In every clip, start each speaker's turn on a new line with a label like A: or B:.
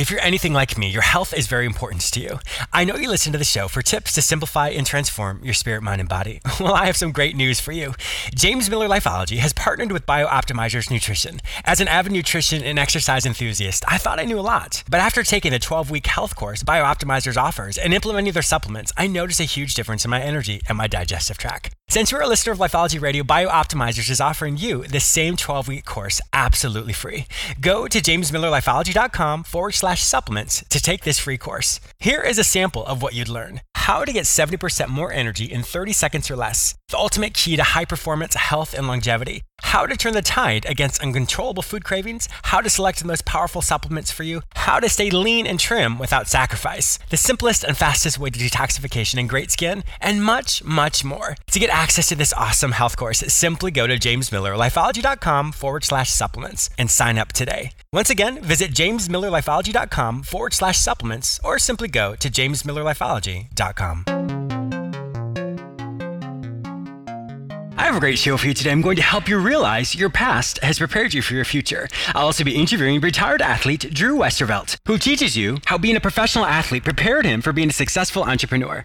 A: If you're anything like me, your health is very important to you. I know you listen to the show for tips to simplify and transform your spirit, mind, and body. Well, I have some great news for you. James Miller Lifeology has partnered with BioOptimizers Nutrition. As an avid nutrition and exercise enthusiast, I thought I knew a lot. But after taking the 12 week health course BioOptimizers offers and implementing their supplements, I noticed a huge difference in my energy and my digestive tract. Since you're a listener of Lifeology Radio, BioOptimizers is offering you the same 12 week course absolutely free. Go to jamesmillerlifeology.com forward slash supplements to take this free course. Here is a sample of what you'd learn how to get 70% more energy in 30 seconds or less, the ultimate key to high performance, health, and longevity, how to turn the tide against uncontrollable food cravings, how to select the most powerful supplements for you, how to stay lean and trim without sacrifice, the simplest and fastest way to detoxification and great skin, and much, much more. To get access to this awesome health course, simply go to jamesmillerlifeology.com forward slash supplements and sign up today. Once again, visit jamesmillerlifeology.com forward slash supplements or simply go to jamesmillerlifeology.com. I have a great show for you today. I'm going to help you realize your past has prepared you for your future. I'll also be interviewing retired athlete Drew Westervelt, who teaches you how being a professional athlete prepared him for being a successful entrepreneur.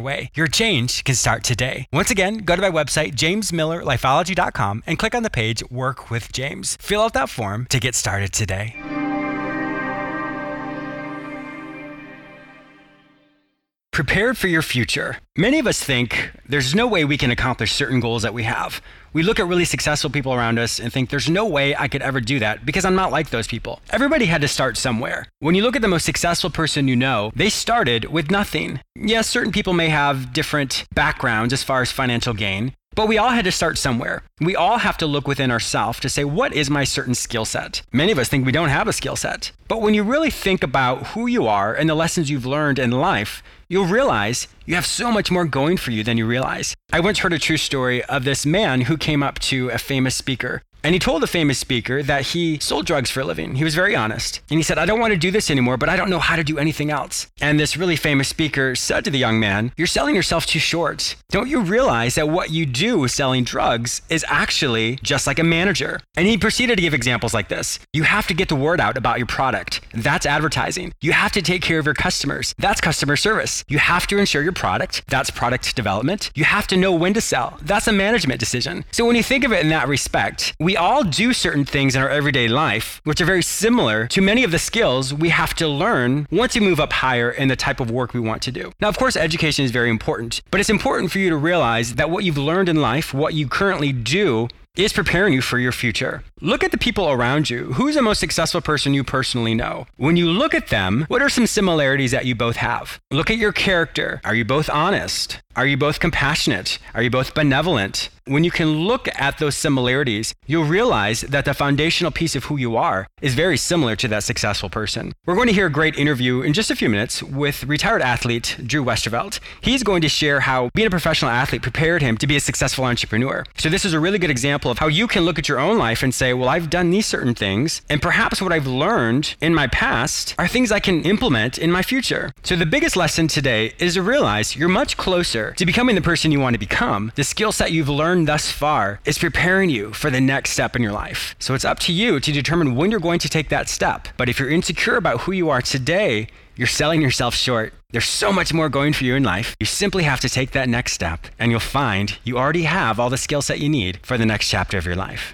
A: your way. Your change can start today. Once again, go to my website, jamesmillerlifeology.com, and click on the page Work with James. Fill out that form to get started today. Prepared for your future. Many of us think there's no way we can accomplish certain goals that we have. We look at really successful people around us and think there's no way I could ever do that because I'm not like those people. Everybody had to start somewhere. When you look at the most successful person you know, they started with nothing. Yes, certain people may have different backgrounds as far as financial gain, but we all had to start somewhere. We all have to look within ourselves to say, what is my certain skill set? Many of us think we don't have a skill set. But when you really think about who you are and the lessons you've learned in life, you'll realize you have so much more going for you than you realize. I once heard a true story of this man who came up to a famous speaker and he told the famous speaker that he sold drugs for a living. He was very honest. And he said, I don't want to do this anymore, but I don't know how to do anything else. And this really famous speaker said to the young man, You're selling yourself too short. Don't you realize that what you do with selling drugs is actually just like a manager? And he proceeded to give examples like this You have to get the word out about your product. That's advertising. You have to take care of your customers. That's customer service. You have to ensure your product. That's product development. You have to know when to sell. That's a management decision. So when you think of it in that respect, we we all do certain things in our everyday life, which are very similar to many of the skills we have to learn once we move up higher in the type of work we want to do. Now, of course, education is very important, but it's important for you to realize that what you've learned in life, what you currently do, is preparing you for your future. Look at the people around you. Who's the most successful person you personally know? When you look at them, what are some similarities that you both have? Look at your character. Are you both honest? Are you both compassionate? Are you both benevolent? When you can look at those similarities, you'll realize that the foundational piece of who you are is very similar to that successful person. We're going to hear a great interview in just a few minutes with retired athlete Drew Westervelt. He's going to share how being a professional athlete prepared him to be a successful entrepreneur. So, this is a really good example of how you can look at your own life and say, Well, I've done these certain things, and perhaps what I've learned in my past are things I can implement in my future. So, the biggest lesson today is to realize you're much closer closer to becoming the person you want to become, the skill set you've learned thus far is preparing you for the next step in your life. So it's up to you to determine when you're going to take that step. But if you're insecure about who you are today, you're selling yourself short. There's so much more going for you in life. You simply have to take that next step, and you'll find you already have all the skill set you need for the next chapter of your life.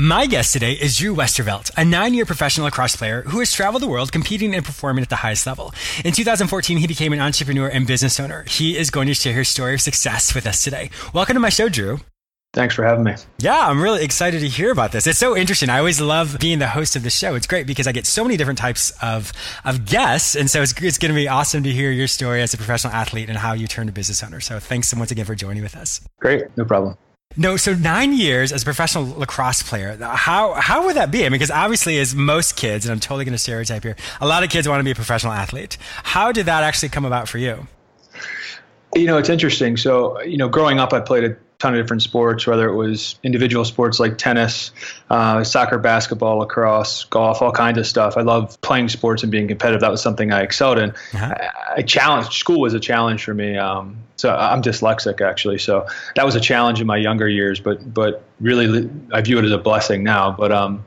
A: My guest today is Drew Westervelt, a nine year professional lacrosse player who has traveled the world competing and performing at the highest level. In 2014, he became an entrepreneur and business owner. He is going to share his story of success with us today. Welcome to my show, Drew.
B: Thanks for having me.
A: Yeah, I'm really excited to hear about this. It's so interesting. I always love being the host of the show. It's great because I get so many different types of, of guests. And so it's, it's going to be awesome to hear your story as a professional athlete and how you turned to business owner. So thanks once again for joining with us.
B: Great. No problem.
A: No, so nine years as a professional lacrosse player. How how would that be? I mean, because obviously, as most kids, and I'm totally going to stereotype here, a lot of kids want to be a professional athlete. How did that actually come about for you?
B: You know, it's interesting. So, you know, growing up, I played a ton of different sports, whether it was individual sports like tennis, uh, soccer, basketball, lacrosse, golf, all kinds of stuff. I love playing sports and being competitive. That was something I excelled in. Uh-huh. I, I challenged. School was a challenge for me. Um, so I'm dyslexic actually. So that was a challenge in my younger years, but but really I view it as a blessing now. But um,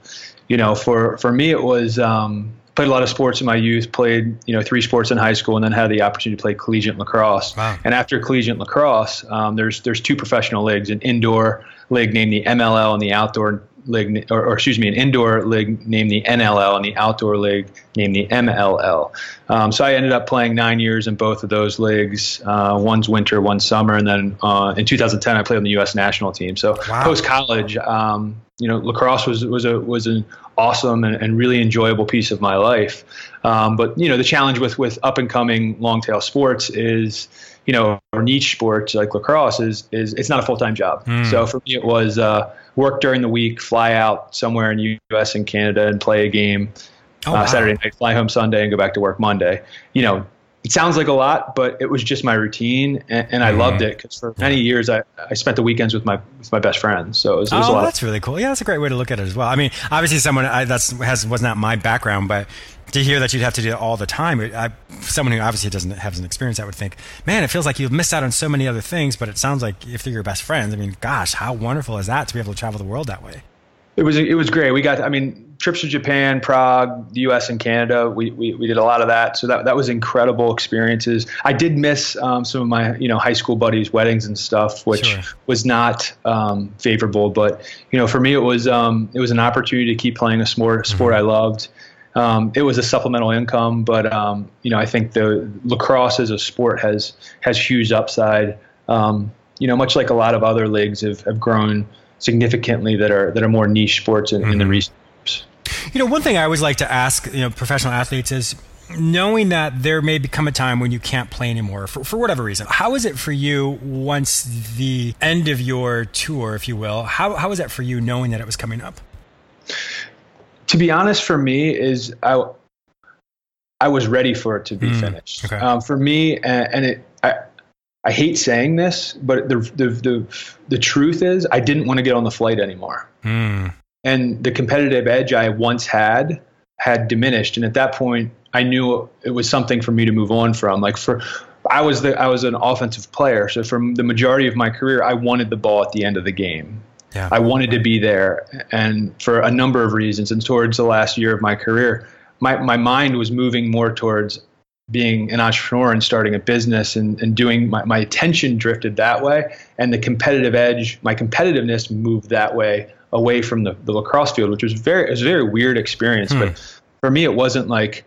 B: you know, for for me it was um, played a lot of sports in my youth. Played you know three sports in high school, and then had the opportunity to play collegiate lacrosse. Wow. And after collegiate lacrosse, um, there's there's two professional leagues: an indoor league named the MLL and the outdoor league, or, or, excuse me, an indoor league named the NLL and the outdoor league named the MLL. Um, so I ended up playing nine years in both of those leagues. Uh, one's winter, one summer, and then uh, in 2010 I played on the U.S. national team. So wow. post college, um, you know, lacrosse was was a was an awesome and, and really enjoyable piece of my life. Um, but you know, the challenge with with up and coming long tail sports is you know, or niche sports like lacrosse is is it's not a full time job. Mm. So for me, it was uh, work during the week, fly out somewhere in the U.S. and Canada and play a game oh, uh, wow. Saturday night, fly home Sunday, and go back to work Monday. You know, it sounds like a lot, but it was just my routine, and, and I mm. loved it because for many years I, I spent the weekends with my with my best friends. So it was, it was
A: oh, that's really cool. Yeah, that's a great way to look at it as well. I mean, obviously, someone I, that's has was not my background, but to hear that you'd have to do it all the time, I, someone who obviously doesn't have an experience, I would think, man, it feels like you've missed out on so many other things. But it sounds like if they're your best friends, I mean, gosh, how wonderful is that to be able to travel the world that way?
B: It was it was great. We got I mean trips to Japan, Prague, the U.S. and Canada. We, we, we did a lot of that. So that that was incredible experiences. I did miss um, some of my you know high school buddies' weddings and stuff, which sure. was not um, favorable. But you know for me it was um, it was an opportunity to keep playing a sport sport mm-hmm. I loved um, it was a supplemental income, but um, you know I think the lacrosse as a sport has has huge upside. Um, you know, much like a lot of other leagues have, have grown significantly that are that are more niche sports in, mm-hmm. in the mm-hmm. recent.
A: You know, one thing I always like to ask you know professional athletes is knowing that there may become a time when you can't play anymore for, for whatever reason how is it for you once the end of your tour if you will how, how is that for you knowing that it was coming up
B: to be honest, for me, is I I was ready for it to be mm, finished. Okay. Um, for me, and, and, it I I hate saying this, but the the the the truth is, I didn't want to get on the flight anymore. Mm. And the competitive edge I once had had diminished, and at that point, I knew it was something for me to move on from. Like for I was the I was an offensive player, so from the majority of my career, I wanted the ball at the end of the game. Yeah. I wanted to be there, and for a number of reasons. And towards the last year of my career, my my mind was moving more towards being an entrepreneur and starting a business and, and doing my, my attention drifted that way and the competitive edge my competitiveness moved that way away from the, the lacrosse field which was very it was a very weird experience hmm. but for me it wasn't like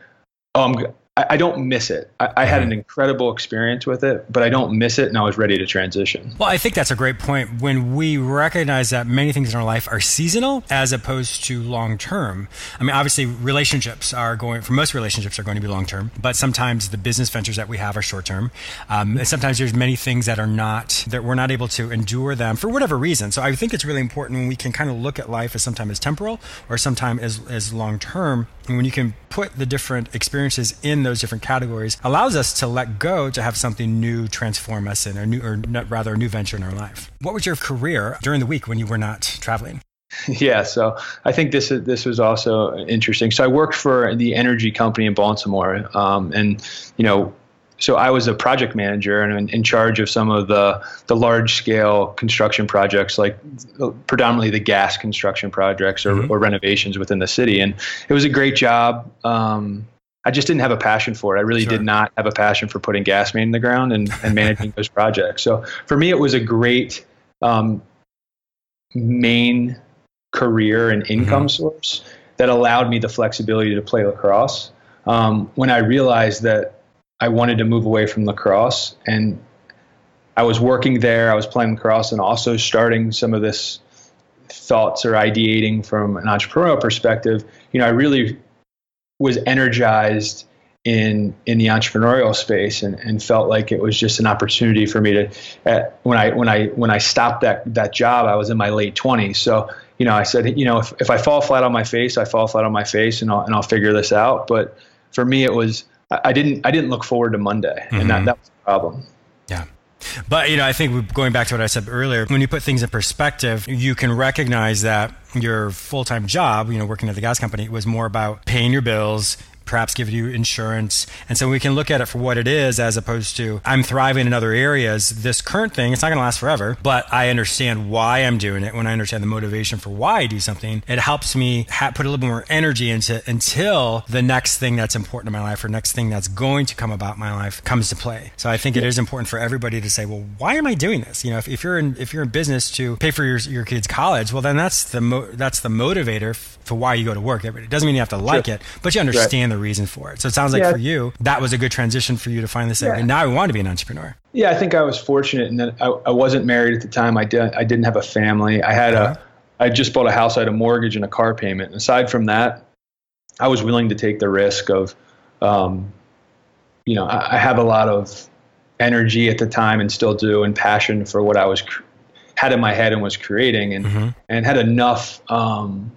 B: oh i'm I, I don't miss it. I, I had an mm-hmm. incredible experience with it, but I don't miss it, and I was ready to transition.
A: Well, I think that's a great point. When we recognize that many things in our life are seasonal as opposed to long term. I mean, obviously, relationships are going for most relationships are going to be long term, but sometimes the business ventures that we have are short term. Um, sometimes there's many things that are not that we're not able to endure them for whatever reason. So I think it's really important when we can kind of look at life as sometimes as temporal or sometimes as as long term, and when you can put the different experiences in those different categories allows us to let go to have something new transform us in, or new, or rather, a new venture in our life. What was your career during the week when you were not traveling?
B: Yeah, so I think this this was also interesting. So I worked for the energy company in Baltimore, um, and you know, so I was a project manager and in, charge of some of the the large scale construction projects, like predominantly the gas construction projects or, mm-hmm. or renovations within the city. And it was a great job. Um, I just didn't have a passion for it. I really sure. did not have a passion for putting gas main in the ground and, and managing those projects. So for me, it was a great um, main career and income mm-hmm. source that allowed me the flexibility to play lacrosse. Um, when I realized that I wanted to move away from lacrosse and I was working there, I was playing lacrosse and also starting some of this thoughts or ideating from an entrepreneurial perspective, you know, I really was energized in in the entrepreneurial space and, and felt like it was just an opportunity for me to uh, when I when I when I stopped that that job I was in my late 20s so you know I said you know if, if I fall flat on my face I fall flat on my face and I'll and I'll figure this out. But for me it was I didn't I didn't look forward to Monday mm-hmm. and that, mm-hmm. that was the problem
A: yeah but you know, I think going back to what I said earlier, when you put things in perspective, you can recognize that your full-time job, you know, working at the gas company was more about paying your bills, perhaps give you insurance. And so we can look at it for what it is as opposed to I'm thriving in other areas. This current thing, it's not going to last forever, but I understand why I'm doing it. When I understand the motivation for why I do something, it helps me ha- put a little bit more energy into it. until the next thing that's important in my life or next thing that's going to come about my life comes to play. So I think yeah. it is important for everybody to say, well, why am I doing this? You know, if, if you're in if you're in business to pay for your your kids' college, well, then that's the mo- that's the motivator for why you go to work. It doesn't mean you have to like sure. it, but you understand right. The reason for it. So it sounds like yeah. for you, that was a good transition for you to finally say, yeah. now I want to be an entrepreneur.
B: Yeah, I think I was fortunate in that I, I wasn't married at the time. I did I didn't have a family. I had uh-huh. a I just bought a house. I had a mortgage and a car payment. And aside from that, I was willing to take the risk of, um, you know, I, I, have a lot of energy at the time and still do, and passion for what I was had in my head and was creating, and mm-hmm. and had enough. Um,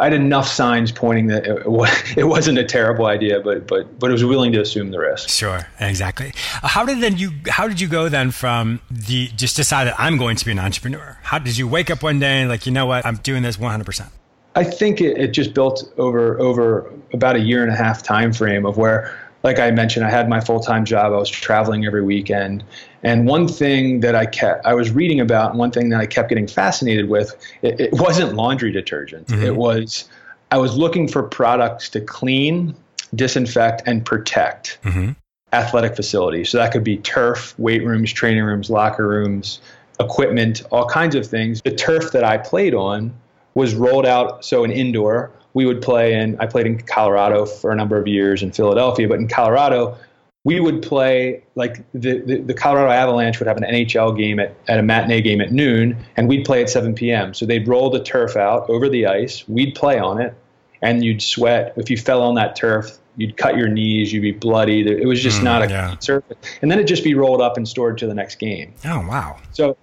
B: I had enough signs pointing that it, it wasn't a terrible idea, but but but it was willing to assume the risk.
A: Sure, exactly. How did then you how did you go then from the just decide that I'm going to be an entrepreneur? How did you wake up one day and like you know what I'm doing this 100 percent?
B: I think it, it just built over over about a year and a half time frame of where like I mentioned, I had my full time job. I was traveling every weekend. And one thing that I kept, I was reading about, and one thing that I kept getting fascinated with, it, it wasn't laundry detergent. Mm-hmm. It was, I was looking for products to clean, disinfect, and protect mm-hmm. athletic facilities. So that could be turf, weight rooms, training rooms, locker rooms, equipment, all kinds of things. The turf that I played on was rolled out, so an indoor we would play in I played in Colorado for a number of years in Philadelphia, but in Colorado we would play like the, the, the, Colorado Avalanche would have an NHL game at, at a matinee game at noon, and we'd play at 7 p.m. So they'd roll the turf out over the ice, we'd play on it, and you'd sweat. If you fell on that turf, you'd cut your knees, you'd be bloody. It was just mm, not a yeah. surface. And then it'd just be rolled up and stored to the next game.
A: Oh, wow.
B: So,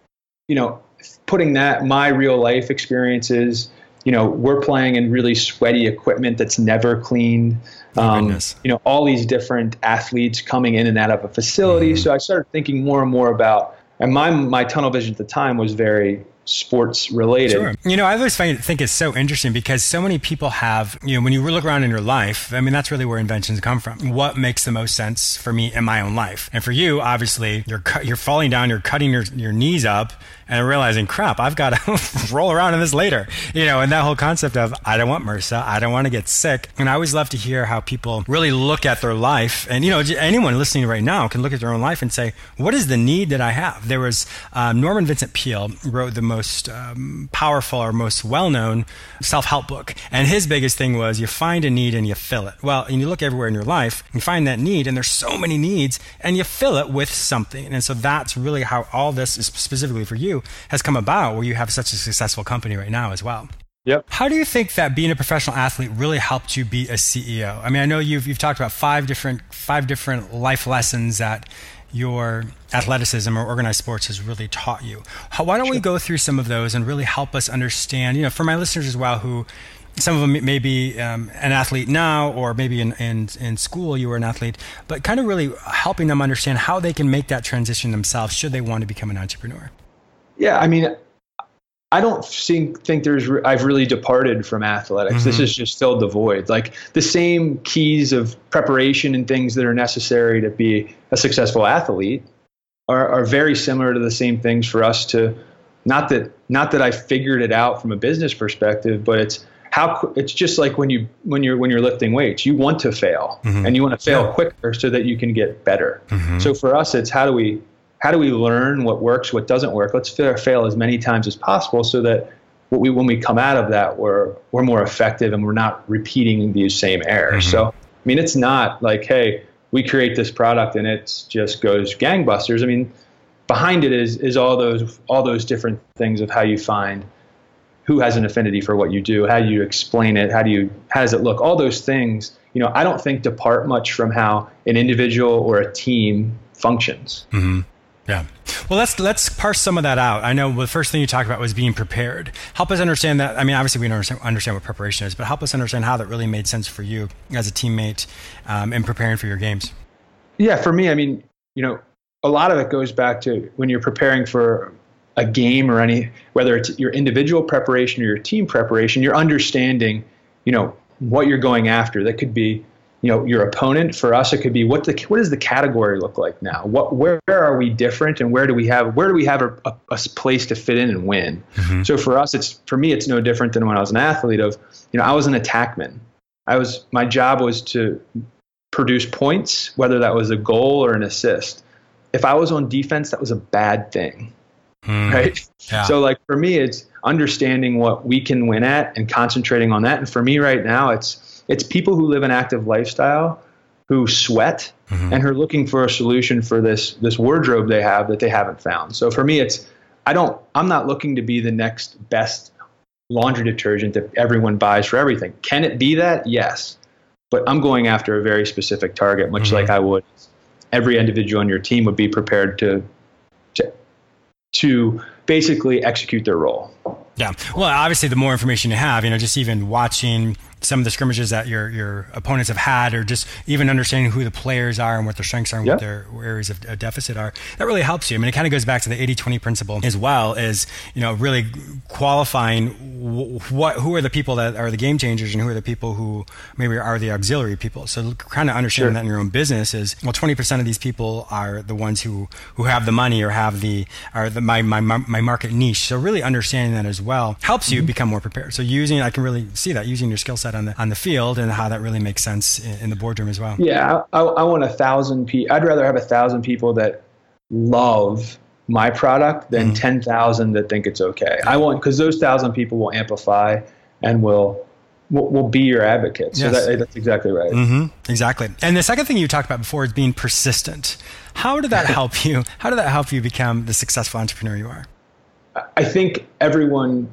B: you know, putting that, my real life experiences, you know, we're playing in really sweaty equipment that's never cleaned. Um, you know, all these different athletes coming in and out of a facility. Mm-hmm. So I started thinking more and more about, and my my tunnel vision at the time was very sports related. Sure.
A: You know, I always find, think it's so interesting because so many people have, you know, when you look around in your life, I mean, that's really where inventions come from. What makes the most sense for me in my own life? And for you, obviously, you're, you're falling down, you're cutting your, your knees up and realizing, crap, I've got to roll around in this later. You know, and that whole concept of, I don't want MRSA, I don't want to get sick. And I always love to hear how people really look at their life. And, you know, anyone listening right now can look at their own life and say, what is the need that I have? There was um, Norman Vincent Peale wrote the most um, powerful or most well known self help book. And his biggest thing was you find a need and you fill it. Well, and you look everywhere in your life, you find that need, and there's so many needs, and you fill it with something. And so that's really how all this is specifically for you has come about where you have such a successful company right now as well.
B: Yep.
A: How do you think that being a professional athlete really helped you be a CEO? I mean, I know you've you've talked about five different five different life lessons that your athleticism or organized sports has really taught you. How, why don't sure. we go through some of those and really help us understand, you know, for my listeners as well who some of them may be um, an athlete now, or maybe in, in, in school you were an athlete, but kind of really helping them understand how they can make that transition themselves should they want to become an entrepreneur.
B: Yeah, I mean, I don't think think there's re- I've really departed from athletics. Mm-hmm. This has just filled the void. Like the same keys of preparation and things that are necessary to be a successful athlete are, are very similar to the same things for us to not that not that I figured it out from a business perspective, but it's how it's just like when you when you're when you're lifting weights, you want to fail mm-hmm. and you want to fail yeah. quicker so that you can get better. Mm-hmm. So for us, it's how do we how do we learn what works, what doesn't work? Let's fail, fail as many times as possible so that what we when we come out of that we're we're more effective and we're not repeating these same errors. Mm-hmm. So I mean, it's not like hey, we create this product and it just goes gangbusters. I mean behind it is is all those all those different things of how you find who has an affinity for what you do, how do you explain it, how do you how does it look, all those things. You know, I don't think depart much from how an individual or a team functions.
A: Mm-hmm. Yeah. Well, let's let's parse some of that out. I know the first thing you talked about was being prepared. Help us understand that. I mean, obviously we don't understand, what preparation is, but help us understand how that really made sense for you as a teammate um, in preparing for your games.
B: Yeah, for me, I mean, you know, a lot of it goes back to when you're preparing for a game or any whether it's your individual preparation or your team preparation you're understanding you know what you're going after that could be you know your opponent for us it could be what the what does the category look like now what where are we different and where do we have where do we have a, a, a place to fit in and win mm-hmm. so for us it's for me it's no different than when i was an athlete of you know i was an attackman i was my job was to produce points whether that was a goal or an assist if I was on defense, that was a bad thing. Mm, right. Yeah. So, like for me, it's understanding what we can win at and concentrating on that. And for me, right now, it's it's people who live an active lifestyle who sweat mm-hmm. and who are looking for a solution for this this wardrobe they have that they haven't found. So for me, it's I don't I'm not looking to be the next best laundry detergent that everyone buys for everything. Can it be that? Yes. But I'm going after a very specific target, much mm-hmm. like I would every individual on your team would be prepared to to to basically execute their role.
A: Yeah. Well, obviously, the more information you have, you know, just even watching some of the scrimmages that your your opponents have had, or just even understanding who the players are and what their strengths are and what their areas of deficit are, that really helps you. I mean, it kind of goes back to the 80-20 principle as well, is you know really qualifying what who are the people that are the game changers and who are the people who maybe are the auxiliary people. So kind of understanding sure. that in your own business is well, 20% of these people are the ones who who have the money or have the are the my my my market niche. So really understanding that as well helps you mm-hmm. become more prepared. So using I can really see that using your skill set on the on the field and how that really makes sense in, in the boardroom as well.
B: Yeah, I, I want a thousand people. I'd rather have a thousand people that love my product than mm-hmm. 10,000 that think it's okay. I want, because those thousand people will amplify and will, will, will be your advocate. So yes. that, that's exactly right.
A: Mm-hmm. Exactly. And the second thing you talked about before is being persistent. How did that help you? How did that help you become the successful entrepreneur you are?
B: I think everyone,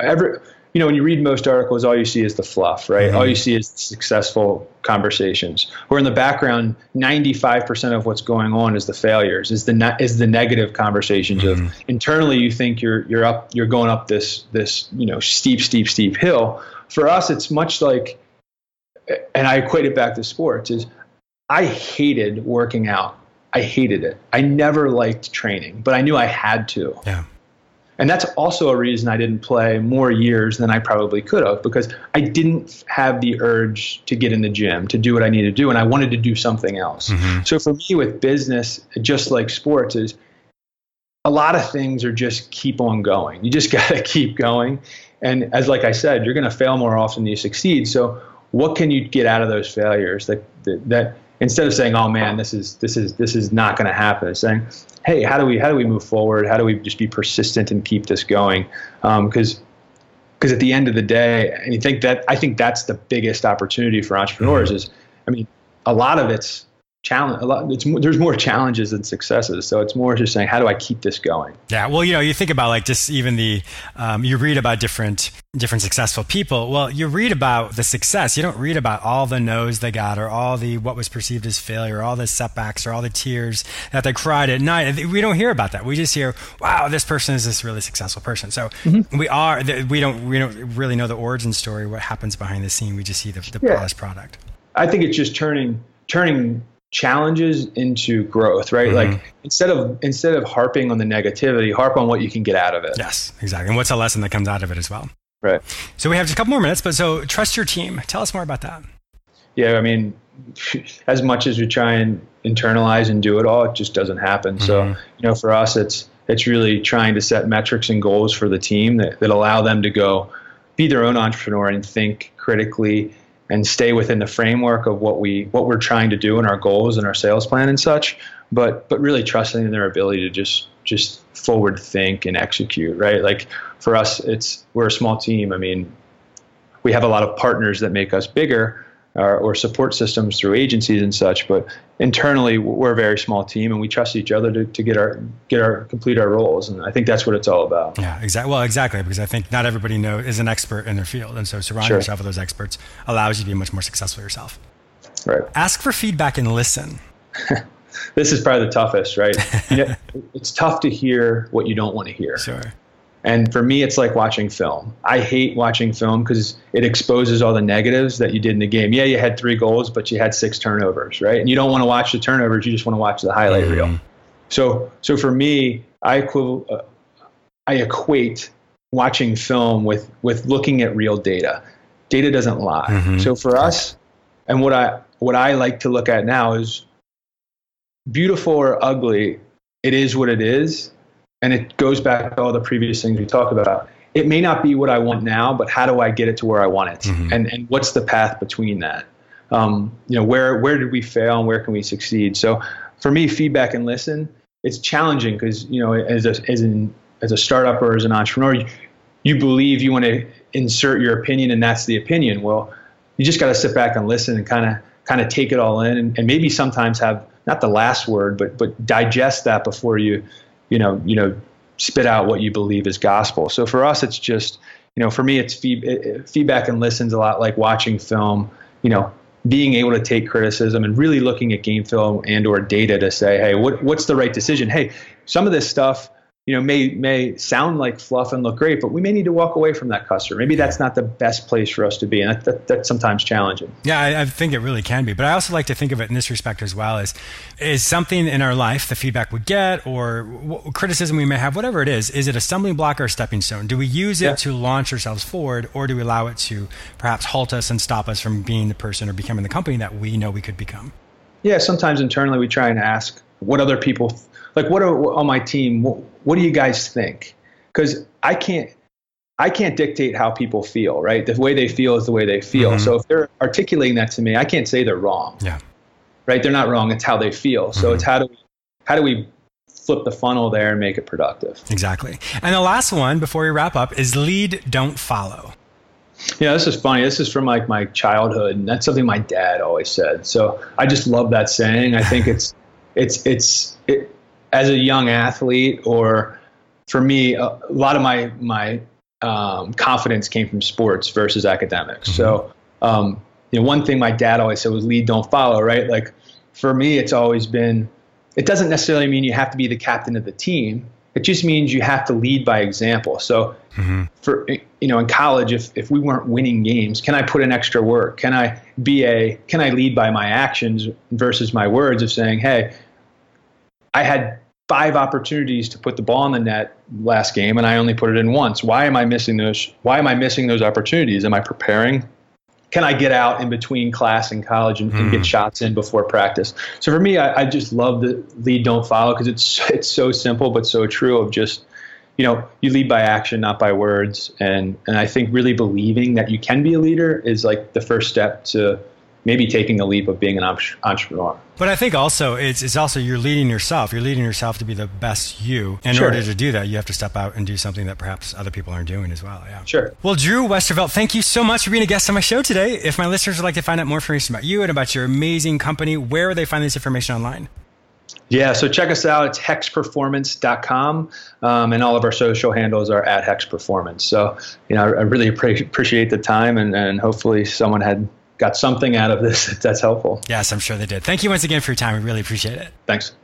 B: every, you know, when you read most articles, all you see is the fluff, right? Mm-hmm. All you see is successful conversations. Where in the background, 95% of what's going on is the failures, is the ne- is the negative conversations mm-hmm. of internally you think you're you're up you're going up this this, you know, steep steep steep hill. For us it's much like and I equate it back to sports is I hated working out. I hated it. I never liked training, but I knew I had to.
A: Yeah.
B: And that's also a reason I didn't play more years than I probably could have because I didn't have the urge to get in the gym, to do what I needed to do, and I wanted to do something else. Mm-hmm. So for me with business, just like sports, is a lot of things are just keep on going. You just got to keep going. And as like I said, you're going to fail more often than you succeed. So what can you get out of those failures that that, that instead of saying, "Oh man, this is this is this is not going to happen," saying, "Hey, how do we how do we move forward? How do we just be persistent and keep this going?" Because um, because at the end of the day, and you think that I think that's the biggest opportunity for entrepreneurs mm-hmm. is, I mean, a lot of it's challenge a lot it's there's more challenges than successes so it's more just saying how do i keep this going?
A: Yeah well you know you think about like just even the um, you read about different different successful people. Well you read about the success. You don't read about all the no's they got or all the what was perceived as failure all the setbacks or all the tears that they cried at night. We don't hear about that. We just hear wow this person is this really successful person. So mm-hmm. we are we don't we don't really know the origin story what happens behind the scene. We just see the, the yeah. product.
B: I think it's just turning turning challenges into growth, right? Mm-hmm. Like instead of instead of harping on the negativity, harp on what you can get out of it.
A: Yes, exactly. And what's a lesson that comes out of it as well?
B: Right.
A: So we have just a couple more minutes, but so trust your team. Tell us more about that.
B: Yeah, I mean, as much as we try and internalize and do it all, it just doesn't happen. Mm-hmm. So, you know, for us it's it's really trying to set metrics and goals for the team that, that allow them to go be their own entrepreneur and think critically and stay within the framework of what we what we're trying to do and our goals and our sales plan and such but but really trusting in their ability to just just forward think and execute right? Like for us it's we're a small team. I mean we have a lot of partners that make us bigger or, or support systems through agencies and such. But internally, we're a very small team, and we trust each other to, to get our get our complete our roles. And I think that's what it's all about.
A: Yeah, exactly. Well, exactly, because I think not everybody know is an expert in their field, and so surrounding sure. yourself with those experts allows you to be much more successful yourself.
B: Right.
A: Ask for feedback and listen.
B: this is probably the toughest, right? you know, it's tough to hear what you don't want to hear.
A: Sure.
B: And for me, it's like watching film. I hate watching film because it exposes all the negatives that you did in the game. Yeah, you had three goals, but you had six turnovers, right? And you don't want to watch the turnovers; you just want to watch the highlight mm-hmm. reel. So, so for me, I equiv- uh, I equate watching film with with looking at real data. Data doesn't lie. Mm-hmm. So for us, and what I what I like to look at now is beautiful or ugly. It is what it is, and it goes back to all the previous things we talked about. It may not be what I want now, but how do I get it to where I want it? Mm-hmm. And and what's the path between that? Um, you know, where where did we fail and where can we succeed? So for me, feedback and listen. It's challenging because you know, as a as an as a startup or as an entrepreneur, you, you believe you want to insert your opinion and that's the opinion. Well, you just got to sit back and listen and kind of kind of take it all in and, and maybe sometimes have not the last word, but but digest that before you you know, you know, spit out what you believe is gospel. So for us, it's just, you know, for me, it's feed, feedback and listens a lot like watching film, you know, being able to take criticism and really looking at game film and or data to say, hey, what, what's the right decision? Hey, some of this stuff you know, may may sound like fluff and look great, but we may need to walk away from that customer. Maybe that's not the best place for us to be, and that, that, that's sometimes challenging.
A: Yeah, I, I, think it really can be. But I also like to think of it in this respect as well: is is something in our life, the feedback we get, or w- criticism we may have, whatever it is, is it a stumbling block or a stepping stone? Do we use it yeah. to launch ourselves forward, or do we allow it to perhaps halt us and stop us from being the person or becoming the company that we know we could become?
B: Yeah, sometimes internally we try and ask what other people like what are on my team what, what do you guys think? Because i can't i can't dictate how people feel right? The way they feel is the way they feel. Mm-hmm. so if they're articulating that to me i can't say they're wrong.
A: Yeah.
B: Right? They're not wrong. It's how they feel. So mm-hmm. it's how do we how do we flip the funnel there and make it productive?
A: Exactly. And the last one before we wrap up is lead don't follow.
B: Yeah, this is funny. This is from like my childhood, and that's something my dad always said. So I just love that saying. I think it's it's it's it, as a young athlete, or for me, a, a lot of my my um, confidence came from sports versus academics. Mm-hmm. So, um, you know, one thing my dad always said was lead, don't follow. Right? Like for me, it's always been. It doesn't necessarily mean you have to be the captain of the team. It just means you have to lead by example. So, mm-hmm. for you know, in college, if if we weren't winning games, can I put in extra work? Can I be a? Can I lead by my actions versus my words of saying, hey, I had five opportunities to put the ball in the net last game and I only put it in once. Why am I missing those? Why am I missing those opportunities? Am I preparing? Can I get out in between class and college and, mm. and get hmm. shots in before practice? So for me, I, I just love the lead don't follow because it's it's so simple but so true of just you know you lead by action not by words and and I think really believing that you can be a leader is like the first step to maybe taking the leap of being an entrepreneur.
A: But I think also it's, it's also you're leading yourself. You're leading yourself to be the best you. In sure. order to do that, you have to step out and do something that perhaps other people aren't doing as well. Yeah.
B: Sure.
A: Well, Drew Westervelt, thank you so much for being a guest on my show today. If my listeners would like to find out more information about you and about your amazing company, where would they find this information online?
B: Yeah, so check us out. It's hexperformance.com. Um, and all of our social handles are at hexperformance. So, you know, I, I really appreciate the time and, and hopefully someone had got something out of this that's helpful.
A: Yes, I'm sure they did. Thank you once again for your time. We really appreciate it.
B: Thanks.